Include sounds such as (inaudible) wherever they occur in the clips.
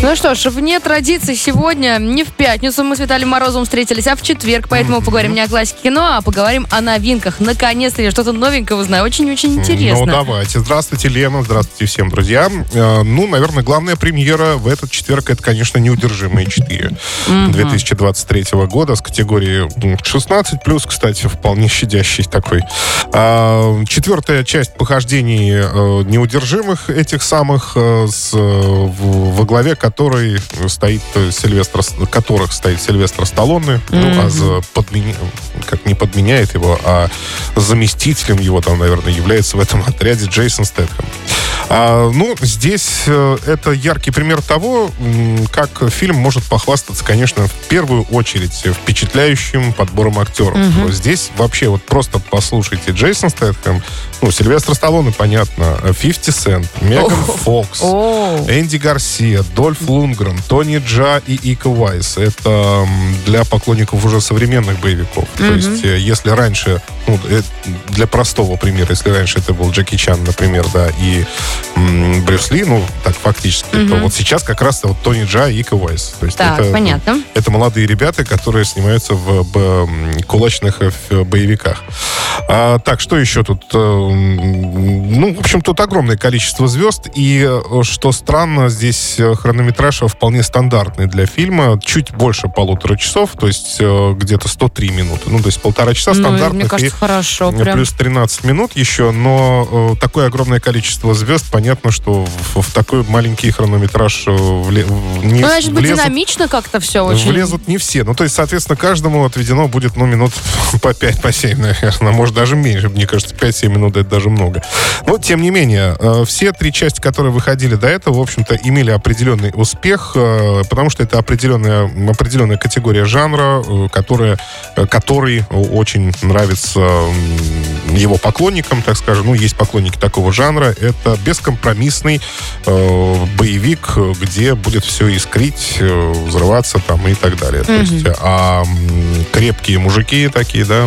Ну что ж, вне традиции сегодня, не в пятницу мы с Виталием Морозовым встретились, а в четверг, поэтому поговорим не о классике кино, а поговорим о новинках. Наконец-то я что-то новенькое узнаю, очень-очень интересно. Ну, давайте. Здравствуйте, Лена, здравствуйте всем, друзья. Э, Ну, наверное, главная премьера в этот четверг, это, конечно, «Неудержимые 4» 2023 года с категории м, 16+, кстати, вполне щадящий такой. А, Четвертая часть похождений э, «Неудержимых» этих самых, э, с, во главе которой стоит э, Сильвестр, которых стоит Сильвестр Сталлоне, ну, а за подмени- как не подменяет его, а заместителем его там, наверное, является в этом отряде Джейсон Стэтхэм. А, ну, здесь э, это яркий пример того, как фильм может похвастаться, конечно, в первую очередь впечатляющим подбором актеров. Здесь вообще вот просто послушайте Джейсон Стэтхэм, ну, Сильвестр Сталлоне, понятно, 50 Цент, Меган Фокс, Энди Гарсия, Дольф Лунгрен, Тони Джа и Ика Вайс. Это для поклонников уже современных боевиков. То есть, э, если раньше, ну, э, для простого примера, если раньше это был Джеки Чан, например, да, и м, Брюс Ли, ну, так фактически, то вот сейчас как раз вот Тони Джа и Ика Вайс. То есть Так, это, понятно. Это молодые ребята, которые снимаются в, б- кулачных э, боевиках. А, так, что еще тут? Э, м, Ну, в общем, тут огромное количество звезд. И, э, что странно, здесь э, хронометраж вполне стандартный для фильма. Чуть больше полутора часов, то есть э, где-то 103 минуты. Ну, то есть полтора часа ну, стандартных. мне кажется, и- хорошо. Прям. Плюс 13 минут еще, но э, такое огромное количество звезд, понятно, что в, в такой маленький хронометраж э, вле- не Ну, значит, влезут, динамично как-то все очень. влезут не все. Ну, то есть, соответственно, каждому отведено будет, ну, минут (laughs) по 5, по 7, наверное, может, даже меньше. Мне кажется, 5-7 минут это даже много. Но, тем не менее, э, все три части, которые выходили до этого, в общем-то, имели определенный успех, э, потому что это определенная, определенная категория жанра, э, которая, э, который очень нравится его поклонникам, так скажем. Ну, есть поклонники такого жанра. Это бескомпромиссный э, боевик, где будет все искрить, э, взрываться там и так далее. То есть, а крепкие мужики такие, да,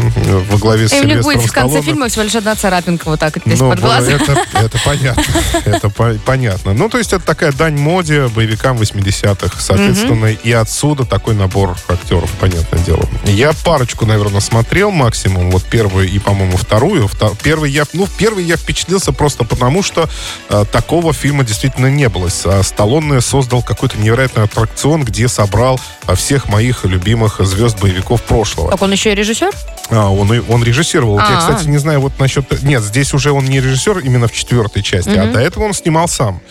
во главе с И у них будет в конце фильма всего лишь одна царапинка вот так здесь Ну, под глазом. Это, (laughs) это понятно. Это по- понятно. Ну, то есть это такая дань моде боевикам 80-х. Соответственно, и отсюда такой набор актеров, понятное дело. Я парочку, наверное, смотрел максимум. Вот первую и, по-моему, вторую. Вто- Первый я, ну, первый я впечатлился просто потому, что э, такого фильма действительно не было. А Сталлоне создал какой-то невероятный аттракцион, где собрал а, всех моих любимых звезд боевиков прошлого. Так он еще и режиссер? А, он, он режиссировал. Вот Я, А-а. кстати, не знаю вот насчет... Нет, здесь уже он не режиссер именно в четвертой части, а до этого он снимал сам.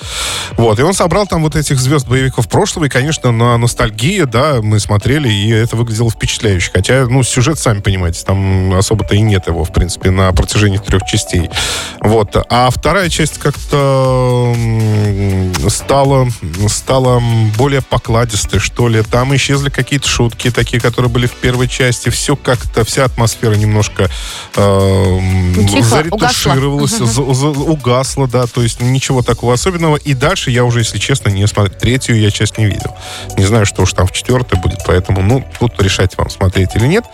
Вот, и он собрал там вот этих звезд боевиков прошлого, и, конечно, на ностальгии, да, мы смотрели, и это выглядело впечатляюще. Хотя, ну, сюжет, сами понимаете, там особо-то и нет его, в принципе, на протяжении трех частей. Вот. А вторая часть как-то стала, стала более покладистой, что ли. Там исчезли какие-то шутки, такие, которые были в первой части. Все как-то, вся атмосфера немножко э, Тихо, заретушировалась, за- за- угасла, да, то есть ничего такого особенного. И дальше я уже, если честно, не смотрел. Третью я часть не видел. Не знаю, что уж там в четвертой будет, поэтому, ну, тут решать вам, смотреть или нет.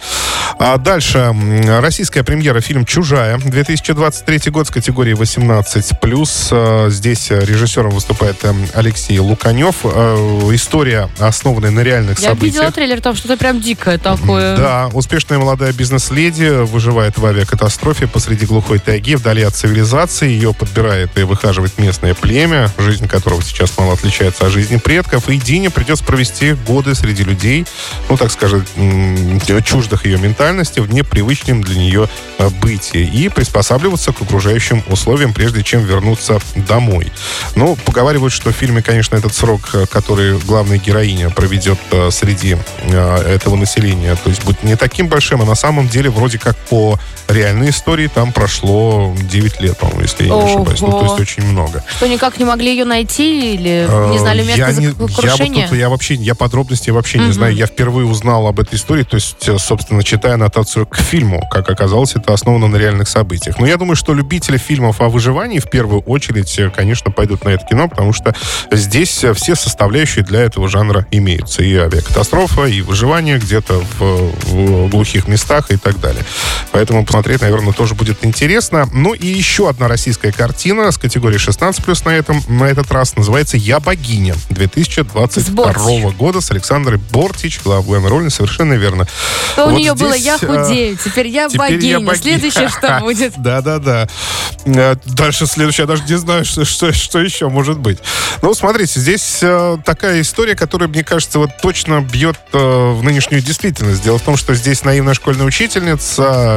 А дальше российская премьера фильм «Чужая» 2023 год с категории 18+. Э, Здесь режиссером выступает э, Алексей Луканев. Э, История, основанная на реальных Я событиях. видела трейлер, там что-то прям дикое такое. Да, успешная молодая бизнес-леди выживает в авиакатастрофе посреди глухой тайги, вдали от цивилизации. Ее подбирает и выхаживает местное племя, жизнь которого сейчас мало отличается от жизни предков. И Дине придется провести годы среди людей, ну, так скажем, чуждых ее ментальности, в непривычном для нее э, бытии. И приспосабливаться к окружающим условиям, прежде чем вернуться домой. Ну, поговаривают, что в фильме, конечно, этот срок, э, который главная героиня проведет э, среди этого населения, то есть будет не таким большим, а на самом деле вроде как по реальной истории там прошло 9 лет, по-моему, если я не Ого. ошибаюсь. Ну, то есть очень много. Что, никак не могли ее найти или не Э, знали место не- за- я, вот я вообще, я подробностей вообще не знаю. Я впервые узнал об этой истории, то есть, э, собственно, читая аннотацию к фильму, как оказалось, это основано на реальных событиях. Но я думаю, что любители фильмов о выживании в первую очередь, э, конечно, пойдут на это кино, потому что здесь все составляющие для этого жанра имеются. И авиакатастрофа, и выживание где-то в, в глухих местах, и и так далее. Поэтому посмотреть, наверное, тоже будет интересно. Ну и еще одна российская картина с категории 16+, на, этом, на этот раз называется «Я богиня» 2022 года с Александрой Бортич, главной роли, совершенно верно. Что вот у нее здесь, было «Я худею», теперь «Я теперь богиня». Я богиня. Следующее что (laughs) будет? Да-да-да. Э, дальше следующее, я даже не знаю, что, что, что еще может быть. Ну, смотрите, здесь э, такая история, которая, мне кажется, вот точно бьет э, в нынешнюю действительность. Дело в том, что здесь наивная школьная учительница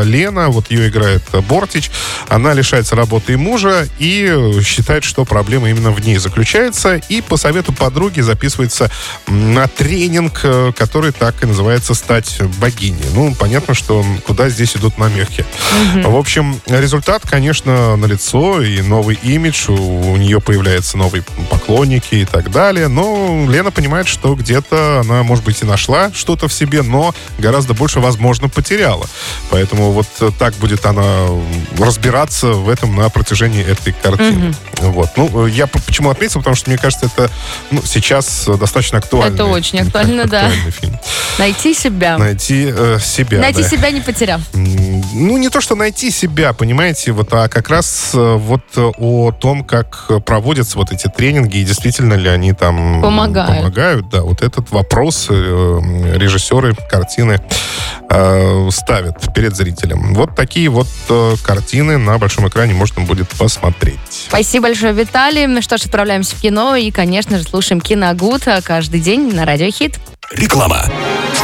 Лена, вот ее играет Бортич, она лишается работы и мужа и считает, что проблема именно в ней заключается, и по совету подруги записывается на тренинг, э, который так и называется «Стать богиней». Ну, понятно, что куда здесь идут намеки. Угу. В общем, результат, конечно, налицо, и новый имидж, у, у нее появляются новые поклонники и так далее, но Лена понимает, что где-то она, может быть, и нашла что-то в себе, но гораздо больше, возможно, потеряла. Поэтому вот так будет она разбираться в этом на протяжении этой картины. Угу. Вот. Ну, я почему отметил, потому что, мне кажется, это ну, сейчас достаточно актуально. Это очень актуально, (laughs) да. Фильм. Найти себя. Найти э, себя. Найти да. себя не потеряв. Ну, не то, что найти себя, понимаете, вот, а как раз э, вот о том, как проводятся вот эти тренинги, и действительно ли они там помогают. помогают да, вот этот вопрос э, режиссеры картины э, ставят перед зрителем. Вот такие вот э, картины на большом экране можно будет посмотреть. Спасибо большое, Виталий. Ну что ж, отправляемся в кино и, конечно же, слушаем Киногуд каждый день на Радио Хит. Реклама.